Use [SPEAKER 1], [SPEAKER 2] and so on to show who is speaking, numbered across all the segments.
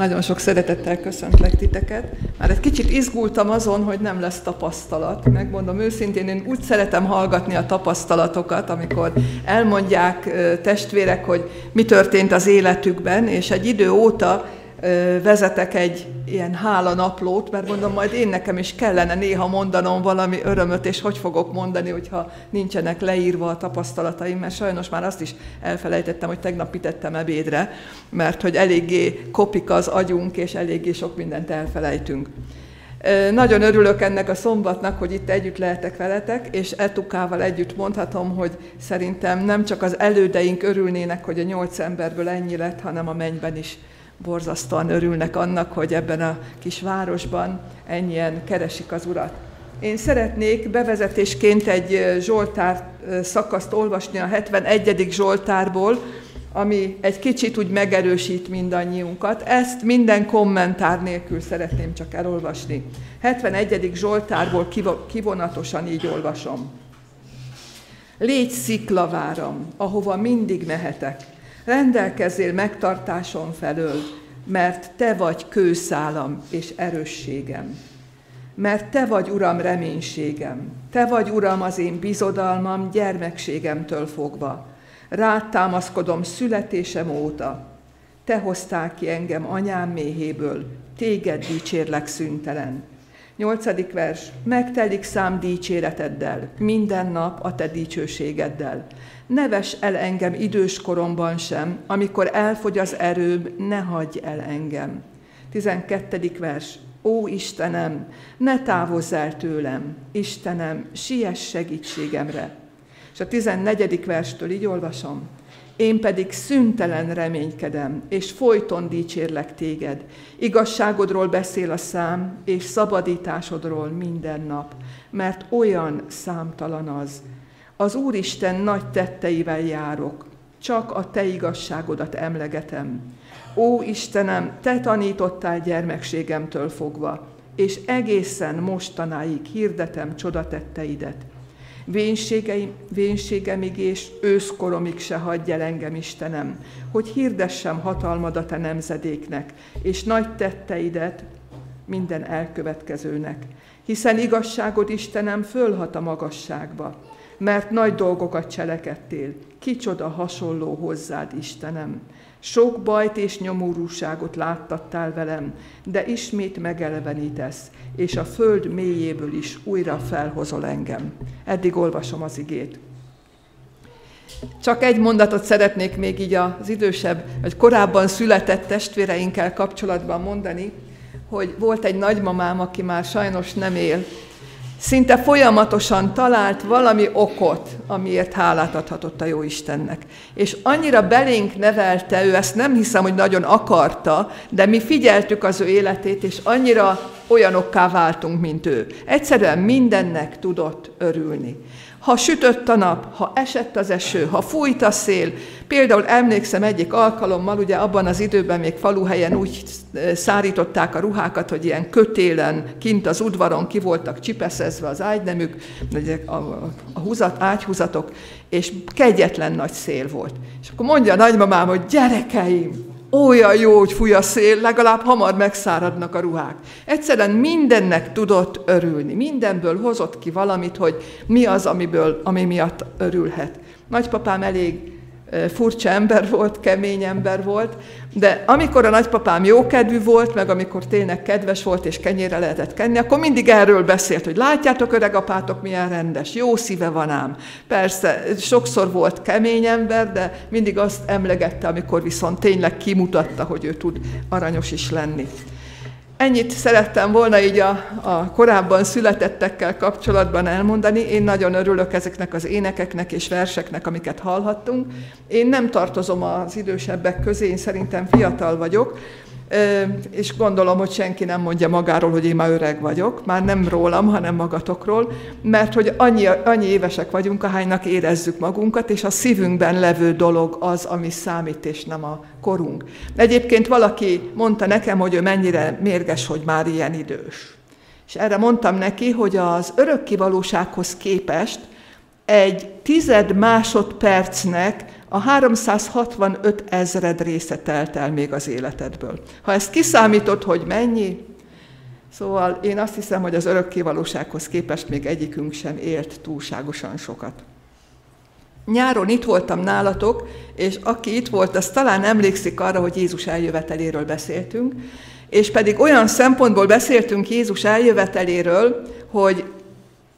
[SPEAKER 1] Nagyon sok szeretettel köszöntlek titeket. Már egy kicsit izgultam azon, hogy nem lesz tapasztalat. Megmondom őszintén, én úgy szeretem hallgatni a tapasztalatokat, amikor elmondják testvérek, hogy mi történt az életükben, és egy idő óta vezetek egy ilyen hálanaplót, mert mondom, majd én nekem is kellene néha mondanom valami örömöt, és hogy fogok mondani, hogyha nincsenek leírva a tapasztalataim, mert sajnos már azt is elfelejtettem, hogy tegnap pitettem ebédre, mert hogy eléggé kopik az agyunk, és eléggé sok mindent elfelejtünk. Nagyon örülök ennek a szombatnak, hogy itt együtt lehetek veletek, és Etukával együtt mondhatom, hogy szerintem nem csak az elődeink örülnének, hogy a nyolc emberből ennyi lett, hanem a mennyben is borzasztóan örülnek annak, hogy ebben a kis városban ennyien keresik az Urat. Én szeretnék bevezetésként egy Zsoltár szakaszt olvasni a 71. Zsoltárból, ami egy kicsit úgy megerősít mindannyiunkat. Ezt minden kommentár nélkül szeretném csak elolvasni. 71. Zsoltárból kivonatosan így olvasom. Légy sziklaváram, ahova mindig mehetek, rendelkezzél megtartásom felől, mert Te vagy kőszálam és erősségem. Mert Te vagy, Uram, reménységem. Te vagy, Uram, az én bizodalmam gyermekségemtől fogva. Rád támaszkodom születésem óta. Te hoztál ki engem anyám méhéből, téged dicsérlek szüntelen. Nyolcadik vers. Megtelik szám dicséreteddel, minden nap a te dicsőségeddel. Neves el engem idős koromban sem, amikor elfogy az erőm, ne hagyj el engem. 12. vers. Ó Istenem, ne távozz el tőlem, Istenem, siess segítségemre. És a 14. verstől így olvasom. Én pedig szüntelen reménykedem, és folyton dicsérlek téged. Igazságodról beszél a szám, és szabadításodról minden nap, mert olyan számtalan az, az Úristen nagy tetteivel járok, csak a Te igazságodat emlegetem. Ó Istenem, Te tanítottál gyermekségemtől fogva, és egészen mostanáig hirdetem csodatetteidet. Vénségeim, vénségemig és őszkoromig se hagyj el engem, Istenem, hogy hirdessem hatalmadat a nemzedéknek, és nagy tetteidet minden elkövetkezőnek. Hiszen igazságod, Istenem, fölhat a magasságba mert nagy dolgokat cselekedtél. Kicsoda hasonló hozzád, Istenem. Sok bajt és nyomorúságot láttattál velem, de ismét megelevenítesz, és a föld mélyéből is újra felhozol engem. Eddig olvasom az igét. Csak egy mondatot szeretnék még így az idősebb, vagy korábban született testvéreinkkel kapcsolatban mondani, hogy volt egy nagymamám, aki már sajnos nem él, szinte folyamatosan talált valami okot, amiért hálát adhatott a jó Istennek. És annyira belénk nevelte ő, ezt nem hiszem, hogy nagyon akarta, de mi figyeltük az ő életét, és annyira olyanokká váltunk, mint ő. Egyszerűen mindennek tudott örülni ha sütött a nap, ha esett az eső, ha fújt a szél. Például emlékszem egyik alkalommal, ugye abban az időben még faluhelyen úgy eh, szárították a ruhákat, hogy ilyen kötélen, kint az udvaron ki voltak csipeszezve az ágynemük, a, a húzat, ágyhúzatok, és kegyetlen nagy szél volt. És akkor mondja a nagymamám, hogy gyerekeim, olyan jó, hogy fúj a szél, legalább hamar megszáradnak a ruhák. Egyszerűen mindennek tudott örülni, mindenből hozott ki valamit, hogy mi az, amiből, ami miatt örülhet. Nagypapám elég furcsa ember volt, kemény ember volt, de amikor a nagypapám jókedvű volt, meg amikor tényleg kedves volt, és kenyére lehetett kenni, akkor mindig erről beszélt, hogy látjátok, öregapátok milyen rendes, jó szíve van ám. Persze, sokszor volt kemény ember, de mindig azt emlegette, amikor viszont tényleg kimutatta, hogy ő tud aranyos is lenni. Ennyit szerettem volna így a, a korábban születettekkel kapcsolatban elmondani. Én nagyon örülök ezeknek az énekeknek és verseknek, amiket hallhattunk. Én nem tartozom az idősebbek közé, én szerintem fiatal vagyok, és gondolom, hogy senki nem mondja magáról, hogy én már öreg vagyok, már nem rólam, hanem magatokról, mert hogy annyi, annyi évesek vagyunk, ahánynak érezzük magunkat, és a szívünkben levő dolog az, ami számít, és nem a korunk. Egyébként valaki mondta nekem, hogy ő mennyire mérges, hogy már ilyen idős. És erre mondtam neki, hogy az örökkivalósághoz képest egy tized másodpercnek a 365 ezred része telt el még az életedből. Ha ezt kiszámítod, hogy mennyi, szóval én azt hiszem, hogy az örökkévalósághoz képest még egyikünk sem élt túlságosan sokat. Nyáron itt voltam nálatok, és aki itt volt, az talán emlékszik arra, hogy Jézus eljöveteléről beszéltünk, és pedig olyan szempontból beszéltünk Jézus eljöveteléről, hogy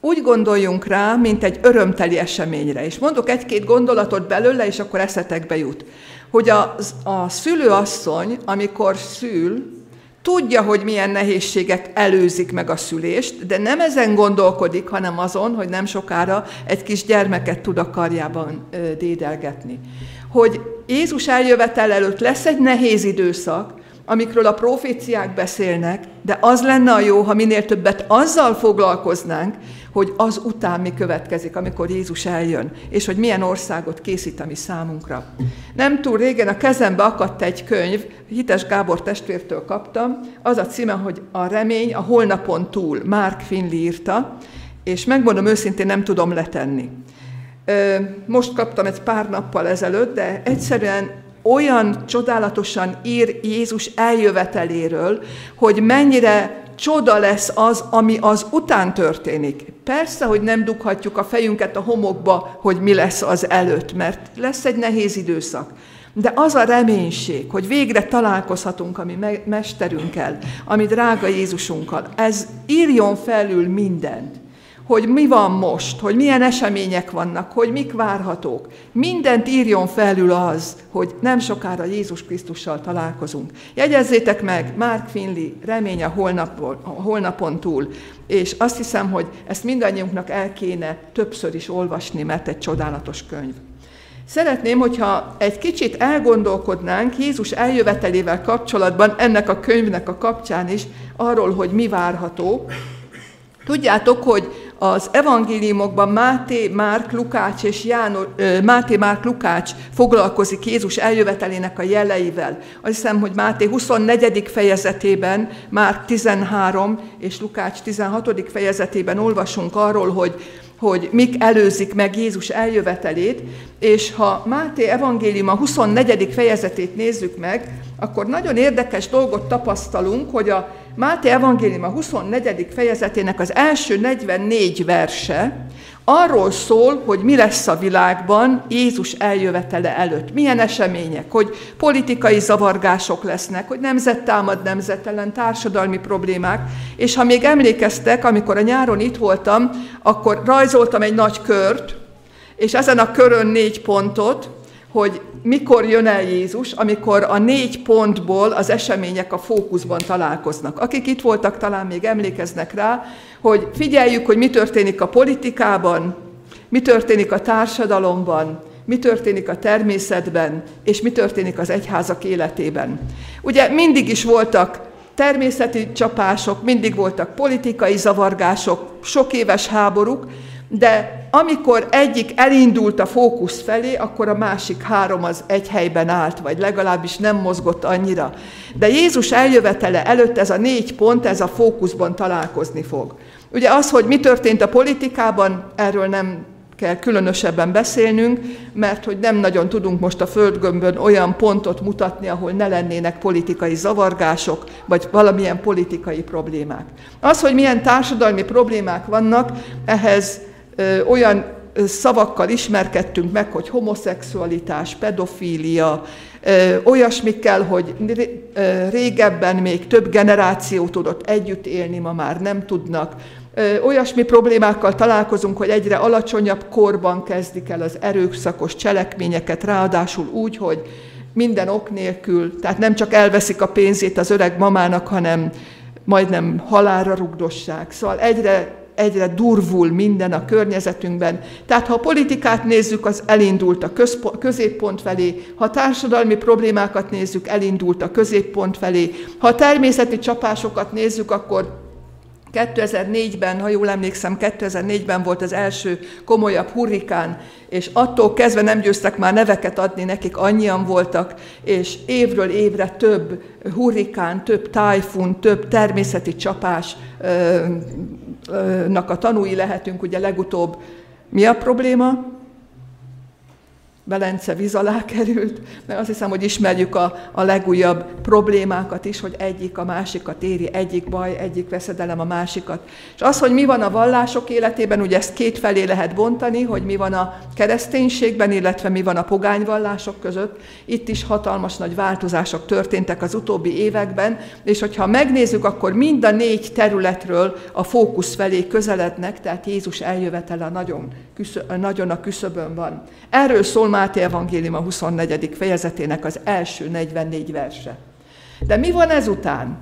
[SPEAKER 1] úgy gondoljunk rá, mint egy örömteli eseményre. És mondok egy-két gondolatot belőle, és akkor eszetekbe jut. Hogy a, a szülőasszony, amikor szül, tudja, hogy milyen nehézségek előzik meg a szülést, de nem ezen gondolkodik, hanem azon, hogy nem sokára egy kis gyermeket tud a karjában dédelgetni. Hogy Jézus eljövetel előtt lesz egy nehéz időszak, amikről a proféciák beszélnek, de az lenne a jó, ha minél többet azzal foglalkoznánk, hogy az után mi következik, amikor Jézus eljön, és hogy milyen országot készít a mi számunkra. Nem túl régen a kezembe akadt egy könyv, Hites Gábor testvértől kaptam, az a címe, hogy A remény a holnapon túl, Mark Finley írta, és megmondom őszintén, nem tudom letenni. Most kaptam egy pár nappal ezelőtt, de egyszerűen olyan csodálatosan ír Jézus eljöveteléről, hogy mennyire csoda lesz az, ami az után történik. Persze, hogy nem dughatjuk a fejünket a homokba, hogy mi lesz az előtt, mert lesz egy nehéz időszak. De az a reménység, hogy végre találkozhatunk a mi mesterünkkel, ami drága Jézusunkkal, ez írjon felül mindent hogy mi van most, hogy milyen események vannak, hogy mik várhatók. Mindent írjon felül az, hogy nem sokára Jézus Krisztussal találkozunk. Jegyezzétek meg, Mark Finley, remény a, holnapon, a holnapon túl. És azt hiszem, hogy ezt mindannyiunknak el kéne többször is olvasni, mert egy csodálatos könyv. Szeretném, hogyha egy kicsit elgondolkodnánk Jézus eljövetelével kapcsolatban, ennek a könyvnek a kapcsán is, arról, hogy mi várható. Tudjátok, hogy az evangéliumokban Máté, Márk, Lukács és János, Máté, Márk, Lukács foglalkozik Jézus eljövetelének a jeleivel. Azt hiszem, hogy Máté 24. fejezetében, Márk 13 és Lukács 16. fejezetében olvasunk arról, hogy hogy mik előzik meg Jézus eljövetelét, és ha Máté evangélium a 24. fejezetét nézzük meg, akkor nagyon érdekes dolgot tapasztalunk, hogy a Máté evangélium a 24. fejezetének az első 44 verse arról szól, hogy mi lesz a világban Jézus eljövetele előtt. Milyen események, hogy politikai zavargások lesznek, hogy nemzet támad nemzet ellen, társadalmi problémák. És ha még emlékeztek, amikor a nyáron itt voltam, akkor rajzoltam egy nagy kört, és ezen a körön négy pontot, hogy mikor jön el Jézus, amikor a négy pontból az események a fókuszban találkoznak. Akik itt voltak, talán még emlékeznek rá, hogy figyeljük, hogy mi történik a politikában, mi történik a társadalomban, mi történik a természetben, és mi történik az egyházak életében. Ugye mindig is voltak természeti csapások, mindig voltak politikai zavargások, sok éves háborúk, de amikor egyik elindult a fókusz felé, akkor a másik három az egy helyben állt, vagy legalábbis nem mozgott annyira. De Jézus eljövetele előtt ez a négy pont, ez a fókuszban találkozni fog. Ugye az, hogy mi történt a politikában, erről nem kell különösebben beszélnünk, mert hogy nem nagyon tudunk most a földgömbön olyan pontot mutatni, ahol ne lennének politikai zavargások, vagy valamilyen politikai problémák. Az, hogy milyen társadalmi problémák vannak, ehhez olyan szavakkal ismerkedtünk meg, hogy homoszexualitás, pedofília, olyasmikkel, hogy régebben még több generáció tudott együtt élni, ma már nem tudnak. Olyasmi problémákkal találkozunk, hogy egyre alacsonyabb korban kezdik el az erőszakos cselekményeket, ráadásul úgy, hogy minden ok nélkül, tehát nem csak elveszik a pénzét az öreg mamának, hanem majdnem halára rugdossák. Szóval egyre egyre durvul minden a környezetünkben. Tehát ha a politikát nézzük, az elindult a középpont felé, ha a társadalmi problémákat nézzük, elindult a középpont felé, ha a természeti csapásokat nézzük, akkor 2004-ben, ha jól emlékszem, 2004-ben volt az első komolyabb hurrikán, és attól kezdve nem győztek már neveket adni, nekik annyian voltak, és évről évre több hurrikán, több tájfun, több természeti csapás nak a tanúi lehetünk, ugye legutóbb mi a probléma? Velence víz alá került, mert azt hiszem, hogy ismerjük a, a legújabb problémákat is, hogy egyik a másikat éri, egyik baj, egyik veszedelem a másikat. És az, hogy mi van a vallások életében, ugye ezt két felé lehet bontani, hogy mi van a kereszténységben, illetve mi van a pogányvallások között. Itt is hatalmas nagy változások történtek az utóbbi években, és hogyha megnézzük, akkor mind a négy területről a fókusz felé közelednek, tehát Jézus eljövetele nagyon, nagyon a küszöbön van. Erről szól Máté Evangélium a 24. fejezetének az első 44 verse. De mi van ezután?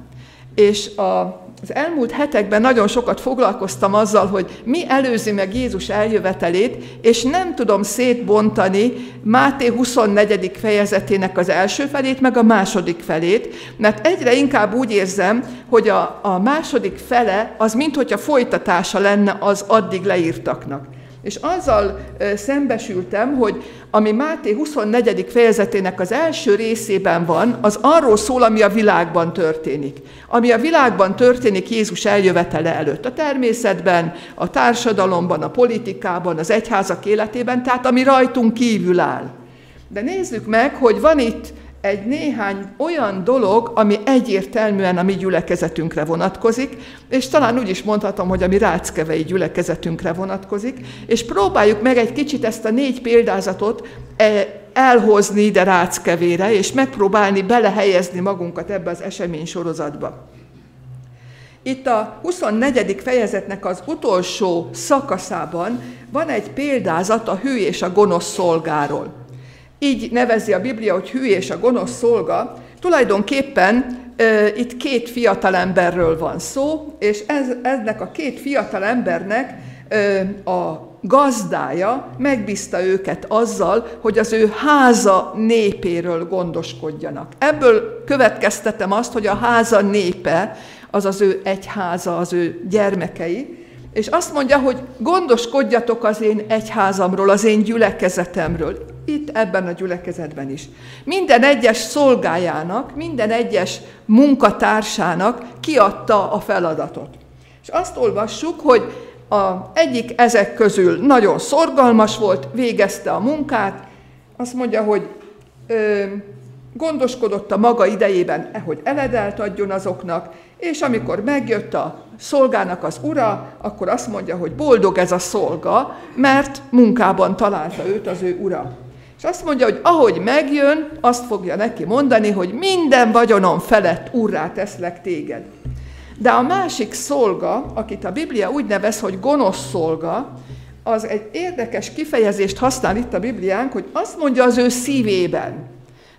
[SPEAKER 1] És a, az elmúlt hetekben nagyon sokat foglalkoztam azzal, hogy mi előzi meg Jézus eljövetelét, és nem tudom szétbontani Máté 24. fejezetének az első felét, meg a második felét, mert egyre inkább úgy érzem, hogy a, a második fele az minthogyha folytatása lenne az addig leírtaknak. És azzal szembesültem, hogy ami Máté 24. fejezetének az első részében van, az arról szól, ami a világban történik. Ami a világban történik Jézus eljövetele előtt. A természetben, a társadalomban, a politikában, az egyházak életében, tehát ami rajtunk kívül áll. De nézzük meg, hogy van itt egy néhány olyan dolog, ami egyértelműen a mi gyülekezetünkre vonatkozik, és talán úgy is mondhatom, hogy a mi ráckevei gyülekezetünkre vonatkozik, és próbáljuk meg egy kicsit ezt a négy példázatot e, elhozni ide ráckevére, és megpróbálni belehelyezni magunkat ebbe az esemény sorozatba. Itt a 24. fejezetnek az utolsó szakaszában van egy példázat a hű és a gonosz szolgáról így nevezi a Biblia, hogy hű és a gonosz szolga, tulajdonképpen itt két fiatalemberről van szó, és ez, ennek a két fiatalembernek e, a gazdája megbízta őket azzal, hogy az ő háza népéről gondoskodjanak. Ebből következtetem azt, hogy a háza népe az az ő egyháza, az ő gyermekei, és azt mondja, hogy gondoskodjatok az én egyházamról, az én gyülekezetemről itt ebben a gyülekezetben is. Minden egyes szolgájának, minden egyes munkatársának kiadta a feladatot. És azt olvassuk, hogy a egyik ezek közül nagyon szorgalmas volt, végezte a munkát, azt mondja, hogy ö, gondoskodott a maga idejében, e, hogy eledelt adjon azoknak, és amikor megjött a szolgának az ura, akkor azt mondja, hogy boldog ez a szolga, mert munkában találta őt az ő ura. És azt mondja, hogy ahogy megjön, azt fogja neki mondani, hogy minden vagyonom felett urrá teszlek téged. De a másik szolga, akit a Biblia úgy nevez, hogy gonosz szolga, az egy érdekes kifejezést használ itt a Bibliánk, hogy azt mondja az ő szívében.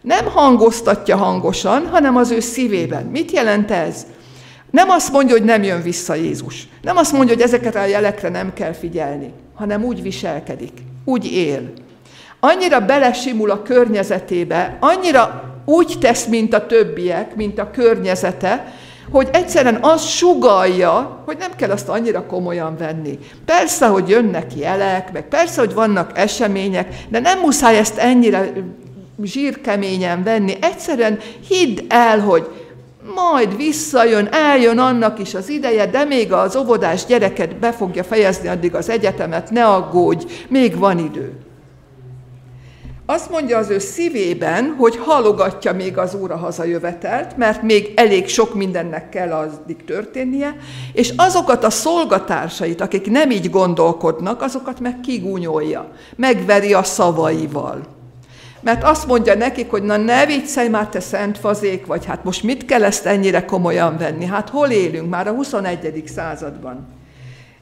[SPEAKER 1] Nem hangoztatja hangosan, hanem az ő szívében. Mit jelent ez? Nem azt mondja, hogy nem jön vissza Jézus. Nem azt mondja, hogy ezeket a jelekre nem kell figyelni, hanem úgy viselkedik, úgy él annyira belesimul a környezetébe, annyira úgy tesz, mint a többiek, mint a környezete, hogy egyszerűen az sugalja, hogy nem kell azt annyira komolyan venni. Persze, hogy jönnek jelek, meg persze, hogy vannak események, de nem muszáj ezt ennyire zsírkeményen venni. Egyszerűen hidd el, hogy majd visszajön, eljön annak is az ideje, de még az óvodás gyereket be fogja fejezni addig az egyetemet, ne aggódj, még van idő. Azt mondja az ő szívében, hogy halogatja még az óra hazajövetelt, mert még elég sok mindennek kell addig történnie, és azokat a szolgatársait, akik nem így gondolkodnak, azokat meg kigúnyolja, megveri a szavaival. Mert azt mondja nekik, hogy na ne viccelj már te szent fazék, vagy hát most mit kell ezt ennyire komolyan venni? Hát hol élünk már a 21. században?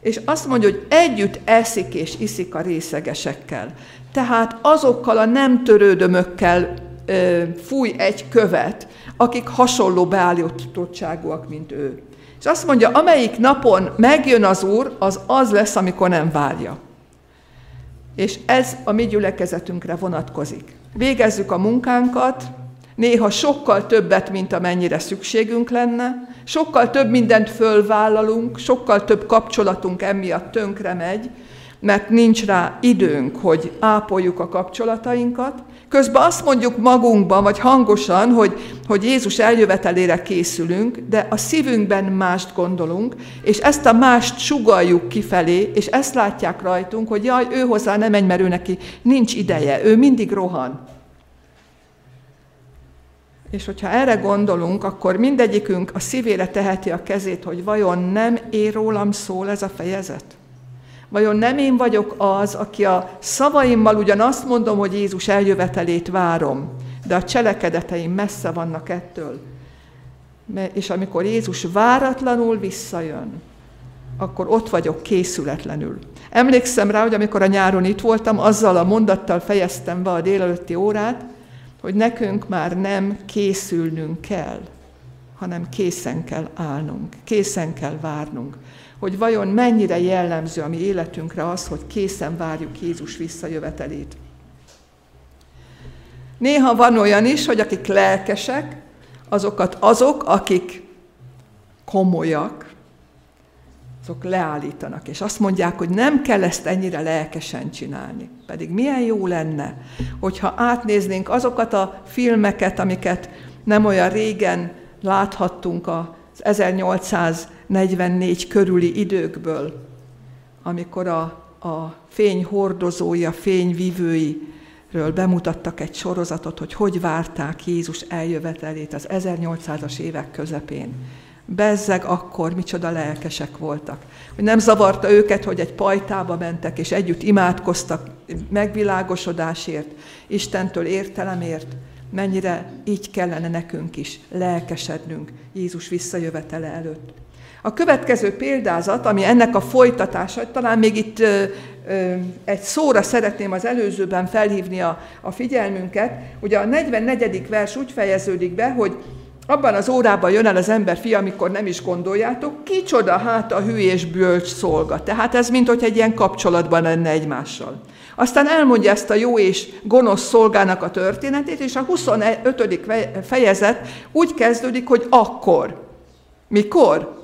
[SPEAKER 1] És azt mondja, hogy együtt eszik és iszik a részegesekkel. Tehát azokkal a nem törődömökkel ö, fúj egy követ, akik hasonló beállítottságúak, mint ő. És azt mondja, amelyik napon megjön az Úr, az az lesz, amikor nem várja. És ez a mi gyülekezetünkre vonatkozik. Végezzük a munkánkat, néha sokkal többet, mint amennyire szükségünk lenne, sokkal több mindent fölvállalunk, sokkal több kapcsolatunk emiatt tönkre megy, mert nincs rá időnk, hogy ápoljuk a kapcsolatainkat, közben azt mondjuk magunkban, vagy hangosan, hogy, hogy Jézus eljövetelére készülünk, de a szívünkben mást gondolunk, és ezt a mást sugaljuk kifelé, és ezt látják rajtunk, hogy jaj, ő hozzá nem menj, mert ő neki nincs ideje, ő mindig rohan. És hogyha erre gondolunk, akkor mindegyikünk a szívére teheti a kezét, hogy vajon nem ér rólam szól ez a fejezet? Vajon nem én vagyok az, aki a szavaimmal ugyan azt mondom, hogy Jézus eljövetelét várom, de a cselekedeteim messze vannak ettől. És amikor Jézus váratlanul visszajön, akkor ott vagyok készületlenül. Emlékszem rá, hogy amikor a nyáron itt voltam, azzal a mondattal fejeztem be a délelőtti órát, hogy nekünk már nem készülnünk kell, hanem készen kell állnunk, készen kell várnunk. Hogy vajon mennyire jellemző a mi életünkre az, hogy készen várjuk Jézus visszajövetelét. Néha van olyan is, hogy akik lelkesek, azokat azok, akik komolyak, azok leállítanak, és azt mondják, hogy nem kell ezt ennyire lelkesen csinálni. Pedig milyen jó lenne, hogyha átnéznénk azokat a filmeket, amiket nem olyan régen láthattunk az 1844 körüli időkből, amikor a, a fény hordozói, fényvivői, ről bemutattak egy sorozatot, hogy hogy várták Jézus eljövetelét az 1800-as évek közepén bezzeg akkor micsoda lelkesek voltak. Hogy nem zavarta őket, hogy egy pajtába mentek, és együtt imádkoztak megvilágosodásért, Istentől értelemért, mennyire így kellene nekünk is lelkesednünk Jézus visszajövetele előtt. A következő példázat, ami ennek a folytatása, talán még itt egy szóra szeretném az előzőben felhívni a, a figyelmünket. Ugye a 44. vers úgy fejeződik be, hogy abban az órában jön el az ember fia, amikor nem is gondoljátok, kicsoda hát a hű és bölcs szolga. Tehát ez mint hogy egy ilyen kapcsolatban lenne egymással. Aztán elmondja ezt a jó és gonosz szolgának a történetét, és a 25. fejezet úgy kezdődik, hogy akkor. Mikor?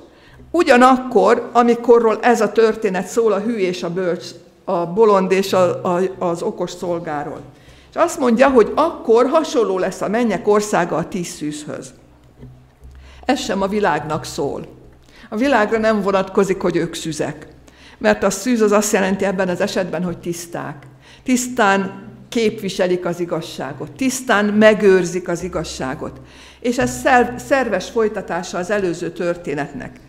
[SPEAKER 1] Ugyanakkor, amikorról ez a történet szól a hű és a bölcs, a bolond és a, a, az okos szolgáról. És azt mondja, hogy akkor hasonló lesz a mennyek országa a tíz szűzhöz. Ez sem a világnak szól. A világra nem vonatkozik, hogy ők szüzek. Mert a szűz az azt jelenti ebben az esetben, hogy tiszták. Tisztán képviselik az igazságot, tisztán megőrzik az igazságot. És ez szerves folytatása az előző történetnek.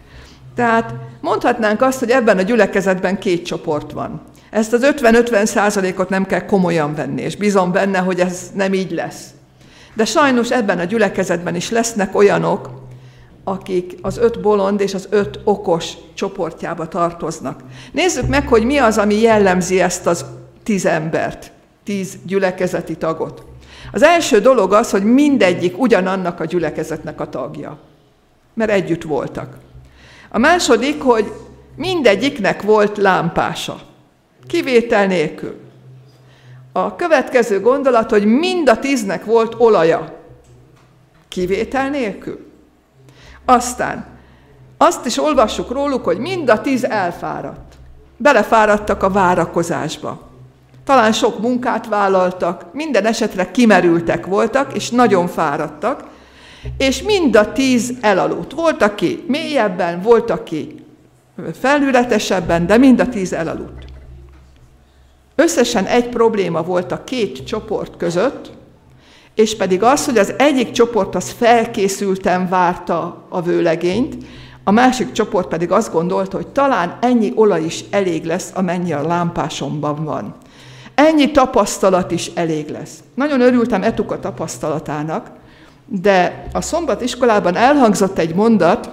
[SPEAKER 1] Tehát mondhatnánk azt, hogy ebben a gyülekezetben két csoport van. Ezt az 50-50 százalékot nem kell komolyan venni, és bízom benne, hogy ez nem így lesz. De sajnos ebben a gyülekezetben is lesznek olyanok, akik az öt bolond és az öt okos csoportjába tartoznak. Nézzük meg, hogy mi az, ami jellemzi ezt az tíz embert, tíz gyülekezeti tagot. Az első dolog az, hogy mindegyik ugyanannak a gyülekezetnek a tagja, mert együtt voltak. A második, hogy mindegyiknek volt lámpása, kivétel nélkül. A következő gondolat, hogy mind a tíznek volt olaja, kivétel nélkül. Aztán azt is olvassuk róluk, hogy mind a tíz elfáradt. Belefáradtak a várakozásba. Talán sok munkát vállaltak, minden esetre kimerültek voltak, és nagyon fáradtak, és mind a tíz elaludt. Volt, aki mélyebben, volt, aki felületesebben, de mind a tíz elaludt. Összesen egy probléma volt a két csoport között, és pedig az, hogy az egyik csoport az felkészülten várta a vőlegényt, a másik csoport pedig azt gondolta, hogy talán ennyi olaj is elég lesz, amennyi a lámpásomban van. Ennyi tapasztalat is elég lesz. Nagyon örültem Etuka tapasztalatának, de a szombat iskolában elhangzott egy mondat,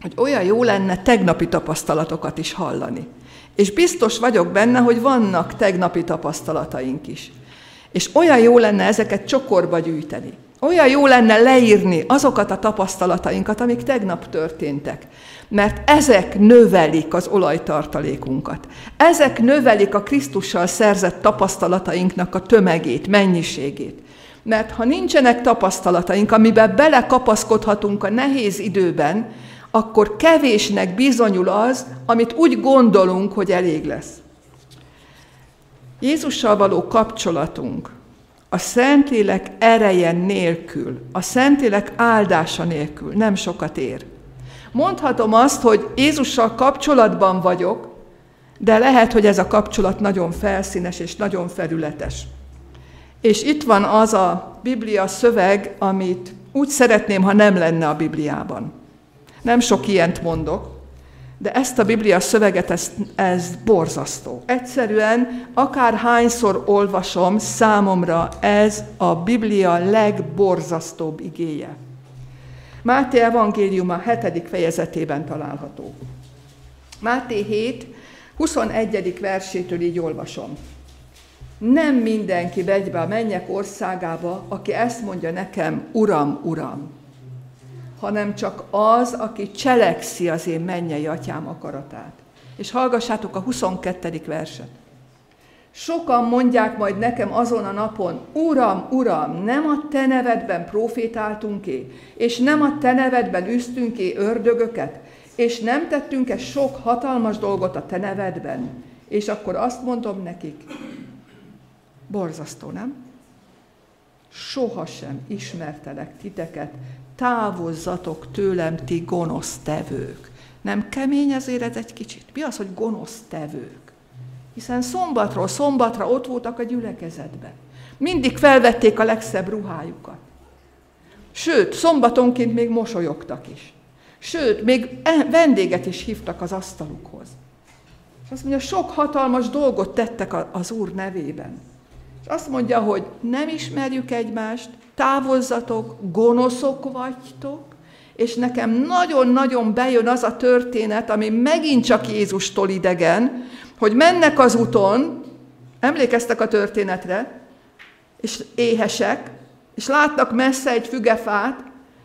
[SPEAKER 1] hogy olyan jó lenne tegnapi tapasztalatokat is hallani. És biztos vagyok benne, hogy vannak tegnapi tapasztalataink is. És olyan jó lenne ezeket csokorba gyűjteni. Olyan jó lenne leírni azokat a tapasztalatainkat, amik tegnap történtek. Mert ezek növelik az olajtartalékunkat. Ezek növelik a Krisztussal szerzett tapasztalatainknak a tömegét, mennyiségét. Mert ha nincsenek tapasztalataink, amiben belekapaszkodhatunk a nehéz időben, akkor kevésnek bizonyul az, amit úgy gondolunk, hogy elég lesz. Jézussal való kapcsolatunk a Szentlélek ereje nélkül, a Szentlélek áldása nélkül nem sokat ér. Mondhatom azt, hogy Jézussal kapcsolatban vagyok, de lehet, hogy ez a kapcsolat nagyon felszínes és nagyon felületes. És itt van az a Biblia szöveg, amit úgy szeretném, ha nem lenne a Bibliában. Nem sok ilyent mondok, de ezt a Biblia szöveget, ez, ez borzasztó. Egyszerűen, akár hányszor olvasom, számomra ez a Biblia legborzasztóbb igéje. Máté evangéliuma 7. fejezetében található. Máté 7, 21. versétől így olvasom. Nem mindenki vegy be a mennyek országába, aki ezt mondja nekem, Uram, Uram, hanem csak az, aki cselekszi az én mennyei atyám akaratát. És hallgassátok a 22. verset. Sokan mondják majd nekem azon a napon, Uram, Uram, nem a te nevedben profétáltunk-é, és nem a te nevedben üztünk-é ördögöket, és nem tettünk-e sok hatalmas dolgot a te nevedben? És akkor azt mondom nekik, borzasztó, nem? Sohasem ismertelek titeket, távozzatok tőlem, ti gonosz tevők. Nem kemény ezért ez egy kicsit? Mi az, hogy gonosz tevők? Hiszen szombatról szombatra ott voltak a gyülekezetben. Mindig felvették a legszebb ruhájukat. Sőt, szombatonként még mosolyogtak is. Sőt, még e- vendéget is hívtak az asztalukhoz. És azt mondja, sok hatalmas dolgot tettek az Úr nevében. És azt mondja, hogy nem ismerjük egymást, távozzatok, gonoszok vagytok, és nekem nagyon-nagyon bejön az a történet, ami megint csak Jézustól idegen, hogy mennek az úton, emlékeztek a történetre, és éhesek, és látnak messze egy fügefát,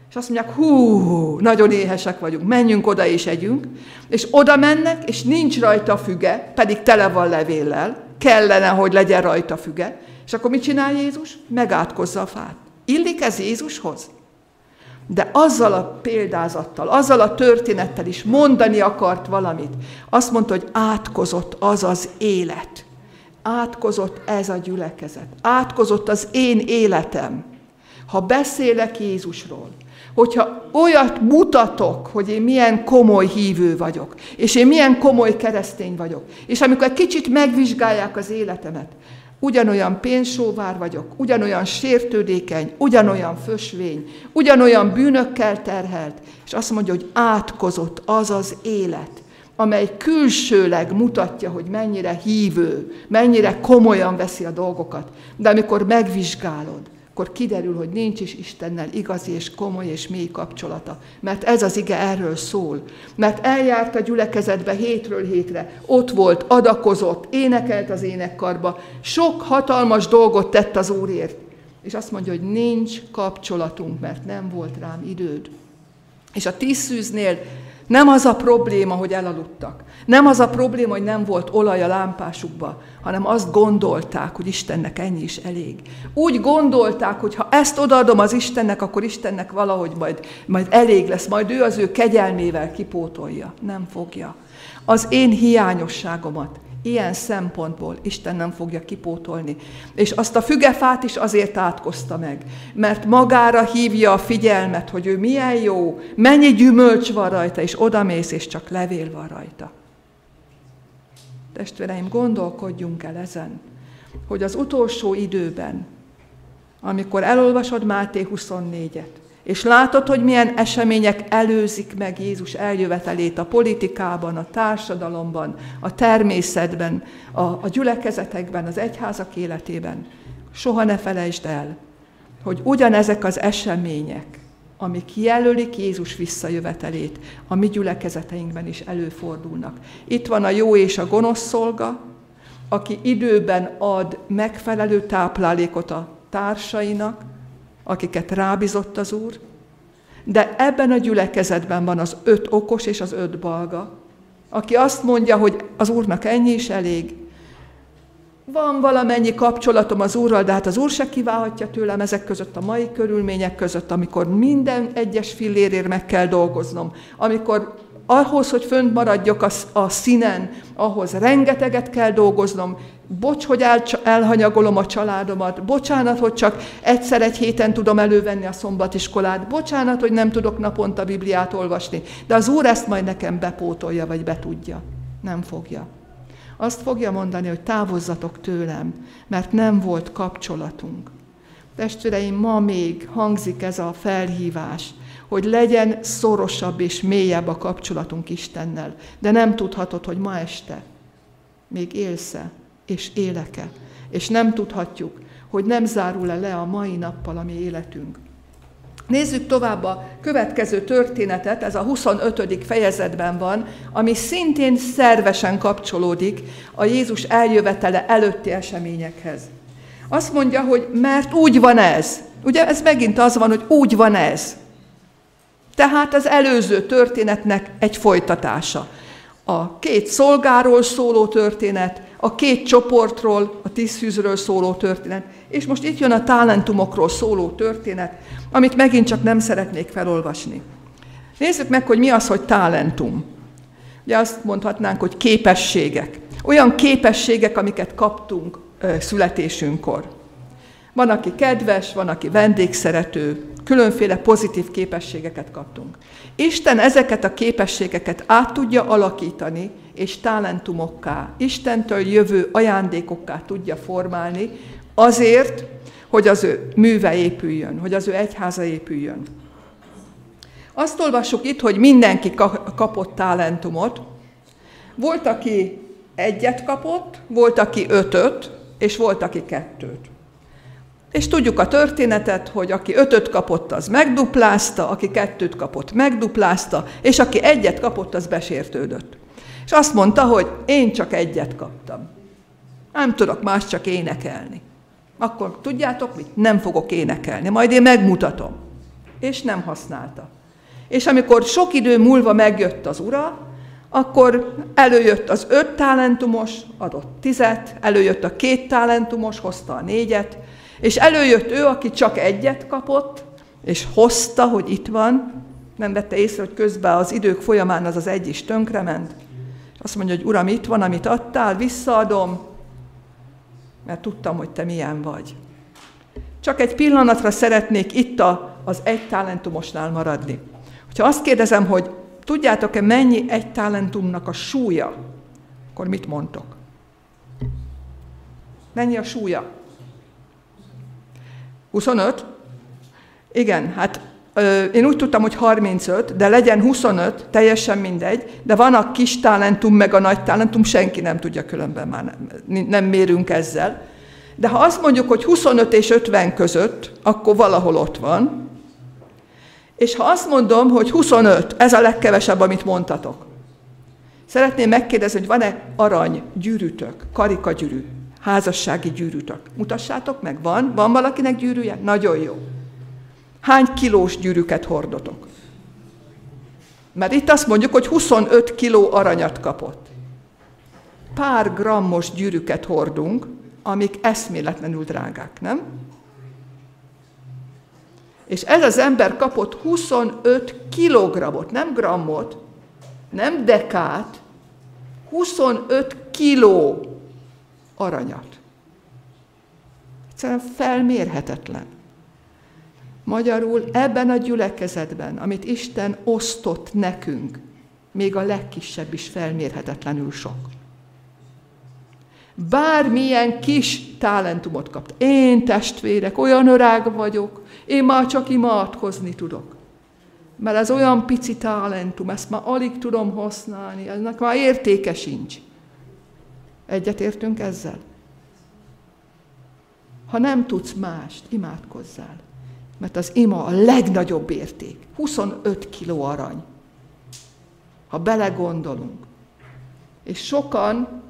[SPEAKER 1] és azt mondják, hú, nagyon éhesek vagyunk, menjünk oda és együnk, és oda mennek, és nincs rajta füge, pedig tele van levéllel, kellene, hogy legyen rajta füge, és akkor mit csinál Jézus? Megátkozza a fát. Illik ez Jézushoz? De azzal a példázattal, azzal a történettel is mondani akart valamit. Azt mondta, hogy átkozott az az élet. Átkozott ez a gyülekezet. Átkozott az én életem. Ha beszélek Jézusról, hogyha olyat mutatok, hogy én milyen komoly hívő vagyok, és én milyen komoly keresztény vagyok, és amikor egy kicsit megvizsgálják az életemet, ugyanolyan pénzsóvár vagyok, ugyanolyan sértődékeny, ugyanolyan fösvény, ugyanolyan bűnökkel terhelt, és azt mondja, hogy átkozott az az élet, amely külsőleg mutatja, hogy mennyire hívő, mennyire komolyan veszi a dolgokat. De amikor megvizsgálod, akkor kiderül, hogy nincs is Istennel igazi és komoly és mély kapcsolata. Mert ez az ige erről szól. Mert eljárt a gyülekezetbe hétről hétre, ott volt, adakozott, énekelt az énekkarba, sok hatalmas dolgot tett az Úrért. És azt mondja, hogy nincs kapcsolatunk, mert nem volt rám időd. És a tíz szűznél nem az a probléma, hogy elaludtak. Nem az a probléma, hogy nem volt olaj a lámpásukba, hanem azt gondolták, hogy Istennek ennyi is elég. Úgy gondolták, hogy ha ezt odaadom az Istennek, akkor Istennek valahogy majd, majd elég lesz, majd ő az ő kegyelmével kipótolja. Nem fogja. Az én hiányosságomat, Ilyen szempontból Isten nem fogja kipótolni. És azt a fügefát is azért átkozta meg, mert magára hívja a figyelmet, hogy ő milyen jó, mennyi gyümölcs van rajta, és odamész, és csak levél van rajta. Testvéreim, gondolkodjunk el ezen, hogy az utolsó időben, amikor elolvasod Máté 24-et, és látod, hogy milyen események előzik meg Jézus eljövetelét a politikában, a társadalomban, a természetben, a, a gyülekezetekben, az egyházak életében. Soha ne felejtsd el, hogy ugyanezek az események, amik jelölik Jézus visszajövetelét, a mi gyülekezeteinkben is előfordulnak. Itt van a jó és a gonosz szolga, aki időben ad megfelelő táplálékot a társainak, akiket rábizott az Úr, de ebben a gyülekezetben van az öt okos és az öt balga, aki azt mondja, hogy az Úrnak ennyi is elég, van valamennyi kapcsolatom az Úrral, de hát az Úr se kiválhatja tőlem ezek között a mai körülmények között, amikor minden egyes fillérért meg kell dolgoznom, amikor ahhoz, hogy fönt maradjak a, a színen, ahhoz rengeteget kell dolgoznom, bocs, hogy el, elhanyagolom a családomat, bocsánat, hogy csak egyszer egy héten tudom elővenni a szombatiskolát, bocsánat, hogy nem tudok naponta Bibliát olvasni, de az Úr ezt majd nekem bepótolja, vagy betudja. Nem fogja. Azt fogja mondani, hogy távozzatok tőlem, mert nem volt kapcsolatunk. Testvéreim, ma még hangzik ez a felhívás, hogy legyen szorosabb és mélyebb a kapcsolatunk Istennel. De nem tudhatod, hogy ma este még élsz-e, és éleke. És nem tudhatjuk, hogy nem zárul-e le a mai nappal a mi életünk. Nézzük tovább a következő történetet, ez a 25. fejezetben van, ami szintén szervesen kapcsolódik a Jézus eljövetele előtti eseményekhez. Azt mondja, hogy mert úgy van ez. Ugye ez megint az van, hogy úgy van ez. Tehát az előző történetnek egy folytatása. A két szolgáról szóló történet, a két csoportról, a tízfűzről szóló történet, és most itt jön a talentumokról szóló történet, amit megint csak nem szeretnék felolvasni. Nézzük meg, hogy mi az, hogy talentum. Ugye azt mondhatnánk, hogy képességek. Olyan képességek, amiket kaptunk születésünkkor. Van, aki kedves, van, aki vendégszerető, különféle pozitív képességeket kaptunk. Isten ezeket a képességeket át tudja alakítani, és talentumokká, Istentől jövő ajándékokká tudja formálni, azért, hogy az ő műve épüljön, hogy az ő egyháza épüljön. Azt olvassuk itt, hogy mindenki kapott talentumot. Volt, aki egyet kapott, volt, aki ötöt, és volt, aki kettőt. És tudjuk a történetet, hogy aki ötöt kapott, az megduplázta, aki kettőt kapott, megduplázta, és aki egyet kapott, az besértődött. És azt mondta, hogy én csak egyet kaptam. Nem tudok más csak énekelni. Akkor tudjátok mit? Nem fogok énekelni, majd én megmutatom. És nem használta. És amikor sok idő múlva megjött az ura, akkor előjött az öt talentumos, adott tizet, előjött a két talentumos, hozta a négyet, és előjött ő, aki csak egyet kapott, és hozta, hogy itt van, nem vette észre, hogy közben az idők folyamán az az egy is tönkrement. Azt mondja, hogy Uram, itt van, amit adtál, visszaadom, mert tudtam, hogy te milyen vagy. Csak egy pillanatra szeretnék itt a, az egy talentumosnál maradni. Ha azt kérdezem, hogy tudjátok-e mennyi egy talentumnak a súlya, akkor mit mondtok? Mennyi a súlya? 25? Igen, hát ö, én úgy tudtam, hogy 35, de legyen 25, teljesen mindegy, de van a kis talentum, meg a nagy talentum, senki nem tudja, különben már nem, nem mérünk ezzel. De ha azt mondjuk, hogy 25 és 50 között, akkor valahol ott van. És ha azt mondom, hogy 25, ez a legkevesebb, amit mondtatok. Szeretném megkérdezni, hogy van-e arany gyűrűtök, karikagyűrű? Házassági gyűrűtök. Mutassátok meg, van? Van valakinek gyűrűje? Nagyon jó. Hány kilós gyűrűket hordotok? Mert itt azt mondjuk, hogy 25 kiló aranyat kapott. Pár grammos gyűrűket hordunk, amik eszméletlenül drágák, nem? És ez az ember kapott 25 kilogramot, nem grammot, nem dekát, 25 kiló aranyat. Egyszerűen felmérhetetlen. Magyarul ebben a gyülekezetben, amit Isten osztott nekünk, még a legkisebb is felmérhetetlenül sok. Bármilyen kis talentumot kapt. Én testvérek, olyan öreg vagyok, én már csak imádkozni tudok. Mert ez olyan pici talentum, ezt már alig tudom használni, ennek már értéke sincs. Egyetértünk ezzel? Ha nem tudsz mást, imádkozzál. Mert az ima a legnagyobb érték. 25 kiló arany. Ha belegondolunk. És sokan,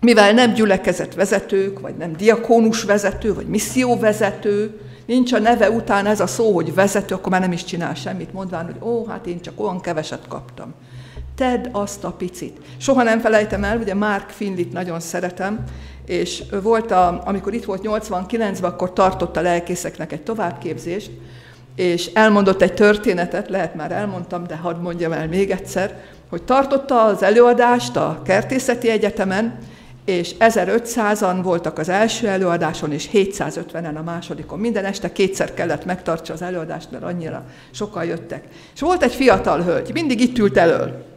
[SPEAKER 1] mivel nem gyülekezet vezetők, vagy nem diakónus vezető, vagy misszióvezető, nincs a neve után ez a szó, hogy vezető, akkor már nem is csinál semmit, mondván, hogy ó, hát én csak olyan keveset kaptam. Tedd azt a picit. Soha nem felejtem el, ugye Mark Finlit nagyon szeretem, és volt, a, amikor itt volt 89-ben, akkor tartott a lelkészeknek egy továbbképzést, és elmondott egy történetet, lehet már elmondtam, de hadd mondjam el még egyszer, hogy tartotta az előadást a Kertészeti Egyetemen, és 1500-an voltak az első előadáson, és 750-en a másodikon. Minden este kétszer kellett megtartsa az előadást, mert annyira sokan jöttek. És volt egy fiatal hölgy, mindig itt ült elől,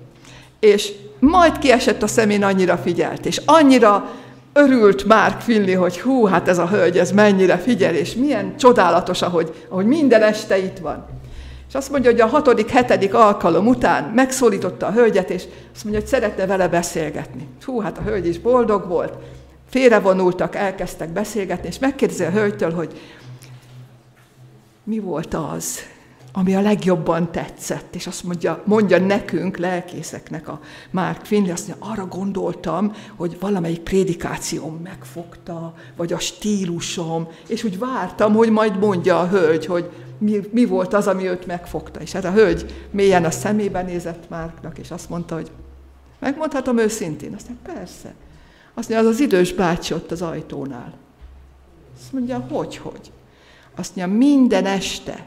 [SPEAKER 1] és majd kiesett a szemén, annyira figyelt, és annyira örült Mark Finley, hogy hú, hát ez a hölgy, ez mennyire figyel, és milyen csodálatos, ahogy, ahogy minden este itt van. És azt mondja, hogy a hatodik, hetedik alkalom után megszólította a hölgyet, és azt mondja, hogy szeretne vele beszélgetni. Hú, hát a hölgy is boldog volt, félrevonultak, elkezdtek beszélgetni, és megkérdezi a hölgytől, hogy mi volt az, ami a legjobban tetszett, és azt mondja, mondja nekünk, lelkészeknek a Mark Finley, azt mondja, arra gondoltam, hogy valamelyik prédikációm megfogta, vagy a stílusom, és úgy vártam, hogy majd mondja a hölgy, hogy mi, mi volt az, ami őt megfogta. És hát a hölgy mélyen a szemébe nézett Márknak, és azt mondta, hogy megmondhatom őszintén. Azt mondja, persze. Azt mondja, az az idős bácsi ott az ajtónál. Azt mondja, hogy, hogy? Azt mondja, minden este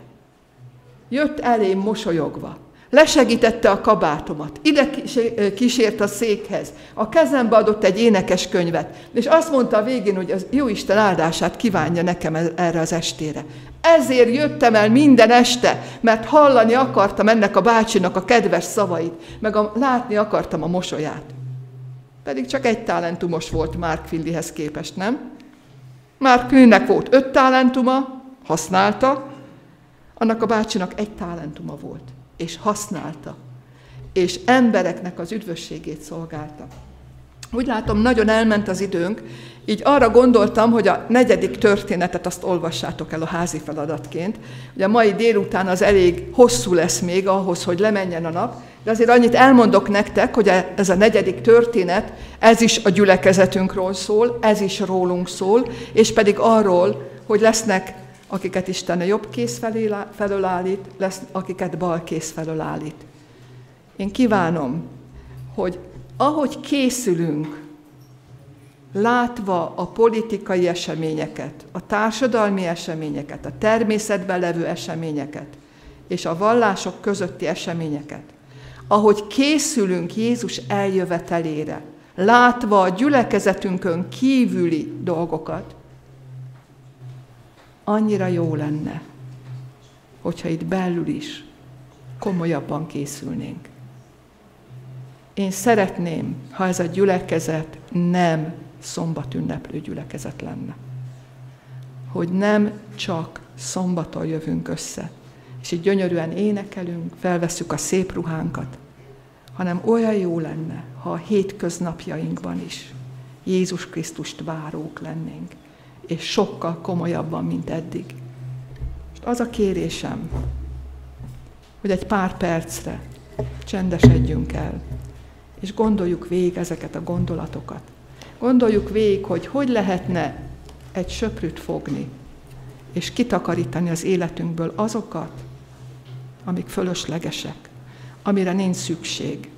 [SPEAKER 1] jött elém mosolyogva, lesegítette a kabátomat, ide kísért a székhez, a kezembe adott egy énekes könyvet, és azt mondta a végén, hogy az Jóisten áldását kívánja nekem e- erre az estére. Ezért jöttem el minden este, mert hallani akartam ennek a bácsinak a kedves szavait, meg a, látni akartam a mosolyát. Pedig csak egy talentumos volt Mark Fillihez képest, nem? Mark Fillinek volt öt talentuma, használta, annak a bácsinak egy talentuma volt, és használta, és embereknek az üdvösségét szolgálta. Úgy látom, nagyon elment az időnk, így arra gondoltam, hogy a negyedik történetet azt olvassátok el a házi feladatként. Ugye a mai délután az elég hosszú lesz még ahhoz, hogy lemenjen a nap, de azért annyit elmondok nektek, hogy ez a negyedik történet, ez is a gyülekezetünkről szól, ez is rólunk szól, és pedig arról, hogy lesznek, akiket Isten a jobb kész felől állít, lesz, akiket bal kész felől állít. Én kívánom, hogy ahogy készülünk, látva a politikai eseményeket, a társadalmi eseményeket, a természetben levő eseményeket, és a vallások közötti eseményeket, ahogy készülünk Jézus eljövetelére, látva a gyülekezetünkön kívüli dolgokat, annyira jó lenne, hogyha itt belül is komolyabban készülnénk. Én szeretném, ha ez a gyülekezet nem szombat ünneplő gyülekezet lenne. Hogy nem csak szombaton jövünk össze, és így gyönyörűen énekelünk, felveszük a szép ruhánkat, hanem olyan jó lenne, ha a hétköznapjainkban is Jézus Krisztust várók lennénk, és sokkal komolyabban, mint eddig. És az a kérésem, hogy egy pár percre csendesedjünk el, és gondoljuk végig ezeket a gondolatokat. Gondoljuk végig, hogy hogy lehetne egy söprűt fogni, és kitakarítani az életünkből azokat, amik fölöslegesek, amire nincs szükség,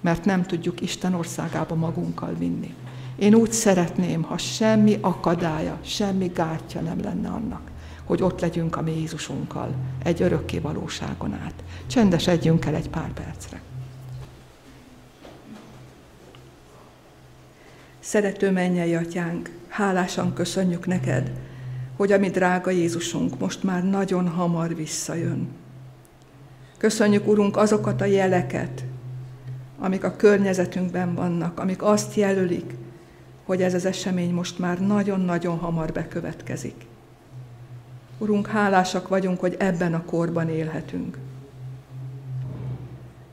[SPEAKER 1] mert nem tudjuk Isten országába magunkkal vinni. Én úgy szeretném, ha semmi akadálya, semmi gátja nem lenne annak, hogy ott legyünk a mi Jézusunkkal egy örökké valóságon át. Csendesedjünk el egy pár percre. Szerető mennyei atyánk, hálásan köszönjük neked, hogy a mi drága Jézusunk most már nagyon hamar visszajön. Köszönjük, Urunk, azokat a jeleket, amik a környezetünkben vannak, amik azt jelölik, hogy ez az esemény most már nagyon-nagyon hamar bekövetkezik. Urunk, hálásak vagyunk, hogy ebben a korban élhetünk.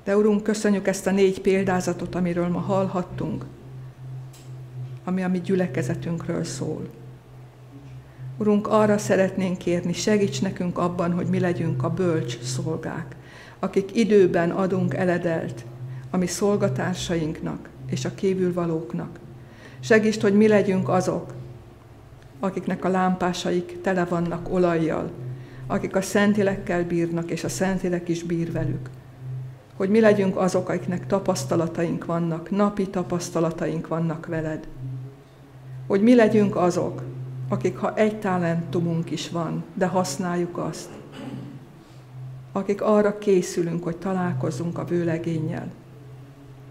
[SPEAKER 1] De Urunk, köszönjük ezt a négy példázatot, amiről ma hallhattunk, ami a mi gyülekezetünkről szól. Urunk, arra szeretnénk kérni, segíts nekünk abban, hogy mi legyünk a bölcs szolgák, akik időben adunk eledelt a mi szolgatársainknak és a kívülvalóknak. Segíts, hogy mi legyünk azok, akiknek a lámpásaik tele vannak olajjal, akik a Szentilekkel bírnak, és a Szentilek is bír velük. Hogy mi legyünk azok, akiknek tapasztalataink vannak, napi tapasztalataink vannak veled hogy mi legyünk azok, akik ha egy talentumunk is van, de használjuk azt, akik arra készülünk, hogy találkozzunk a vőlegénnyel.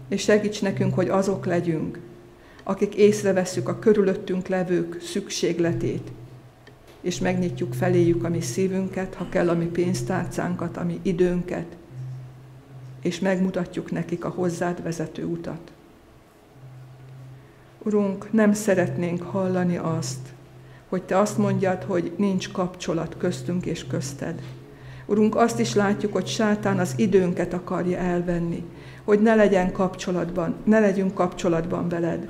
[SPEAKER 1] És segíts nekünk, hogy azok legyünk, akik észreveszünk a körülöttünk levők szükségletét, és megnyitjuk feléjük a mi szívünket, ha kell a mi pénztárcánkat, a mi időnket, és megmutatjuk nekik a hozzád vezető utat. Urunk, nem szeretnénk hallani azt, hogy Te azt mondjad, hogy nincs kapcsolat köztünk és közted. Urunk, azt is látjuk, hogy sátán az időnket akarja elvenni, hogy ne legyen kapcsolatban, ne legyünk kapcsolatban veled.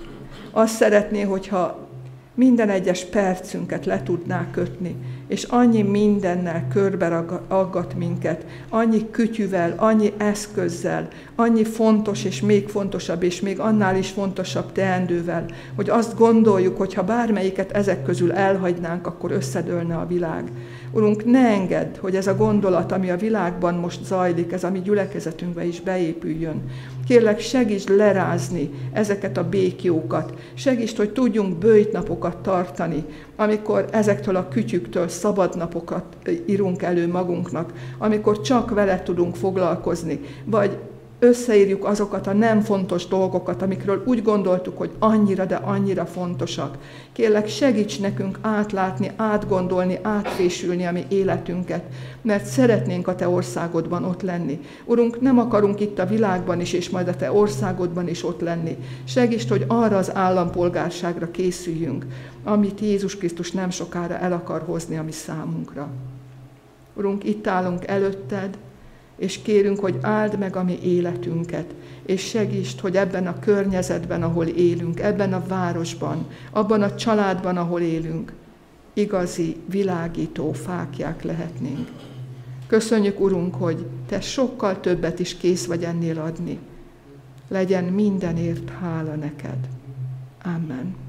[SPEAKER 1] Azt szeretné, hogyha minden egyes percünket le tudná kötni, és annyi mindennel körbe aggat minket, annyi kütyüvel, annyi eszközzel, annyi fontos és még fontosabb, és még annál is fontosabb teendővel, hogy azt gondoljuk, hogy ha bármelyiket ezek közül elhagynánk, akkor összedőlne a világ. Urunk, ne engedd, hogy ez a gondolat, ami a világban most zajlik, ez a mi gyülekezetünkbe is beépüljön. Kérlek, segíts lerázni ezeket a békjókat. Segíts, hogy tudjunk bőjtnapokat tartani, amikor ezektől a kütyüktől szabad napokat írunk elő magunknak, amikor csak vele tudunk foglalkozni, vagy összeírjuk azokat a nem fontos dolgokat, amikről úgy gondoltuk, hogy annyira, de annyira fontosak. Kérlek, segíts nekünk átlátni, átgondolni, átfésülni a mi életünket, mert szeretnénk a Te országodban ott lenni. Urunk, nem akarunk itt a világban is, és majd a Te országodban is ott lenni. Segíts, hogy arra az állampolgárságra készüljünk, amit Jézus Krisztus nem sokára el akar hozni a mi számunkra. Urunk, itt állunk előtted, és kérünk, hogy áld meg a mi életünket, és segítsd, hogy ebben a környezetben, ahol élünk, ebben a városban, abban a családban, ahol élünk, igazi, világító fákják lehetnénk. Köszönjük, Urunk, hogy Te sokkal többet is kész vagy ennél adni. Legyen mindenért hála neked. Amen.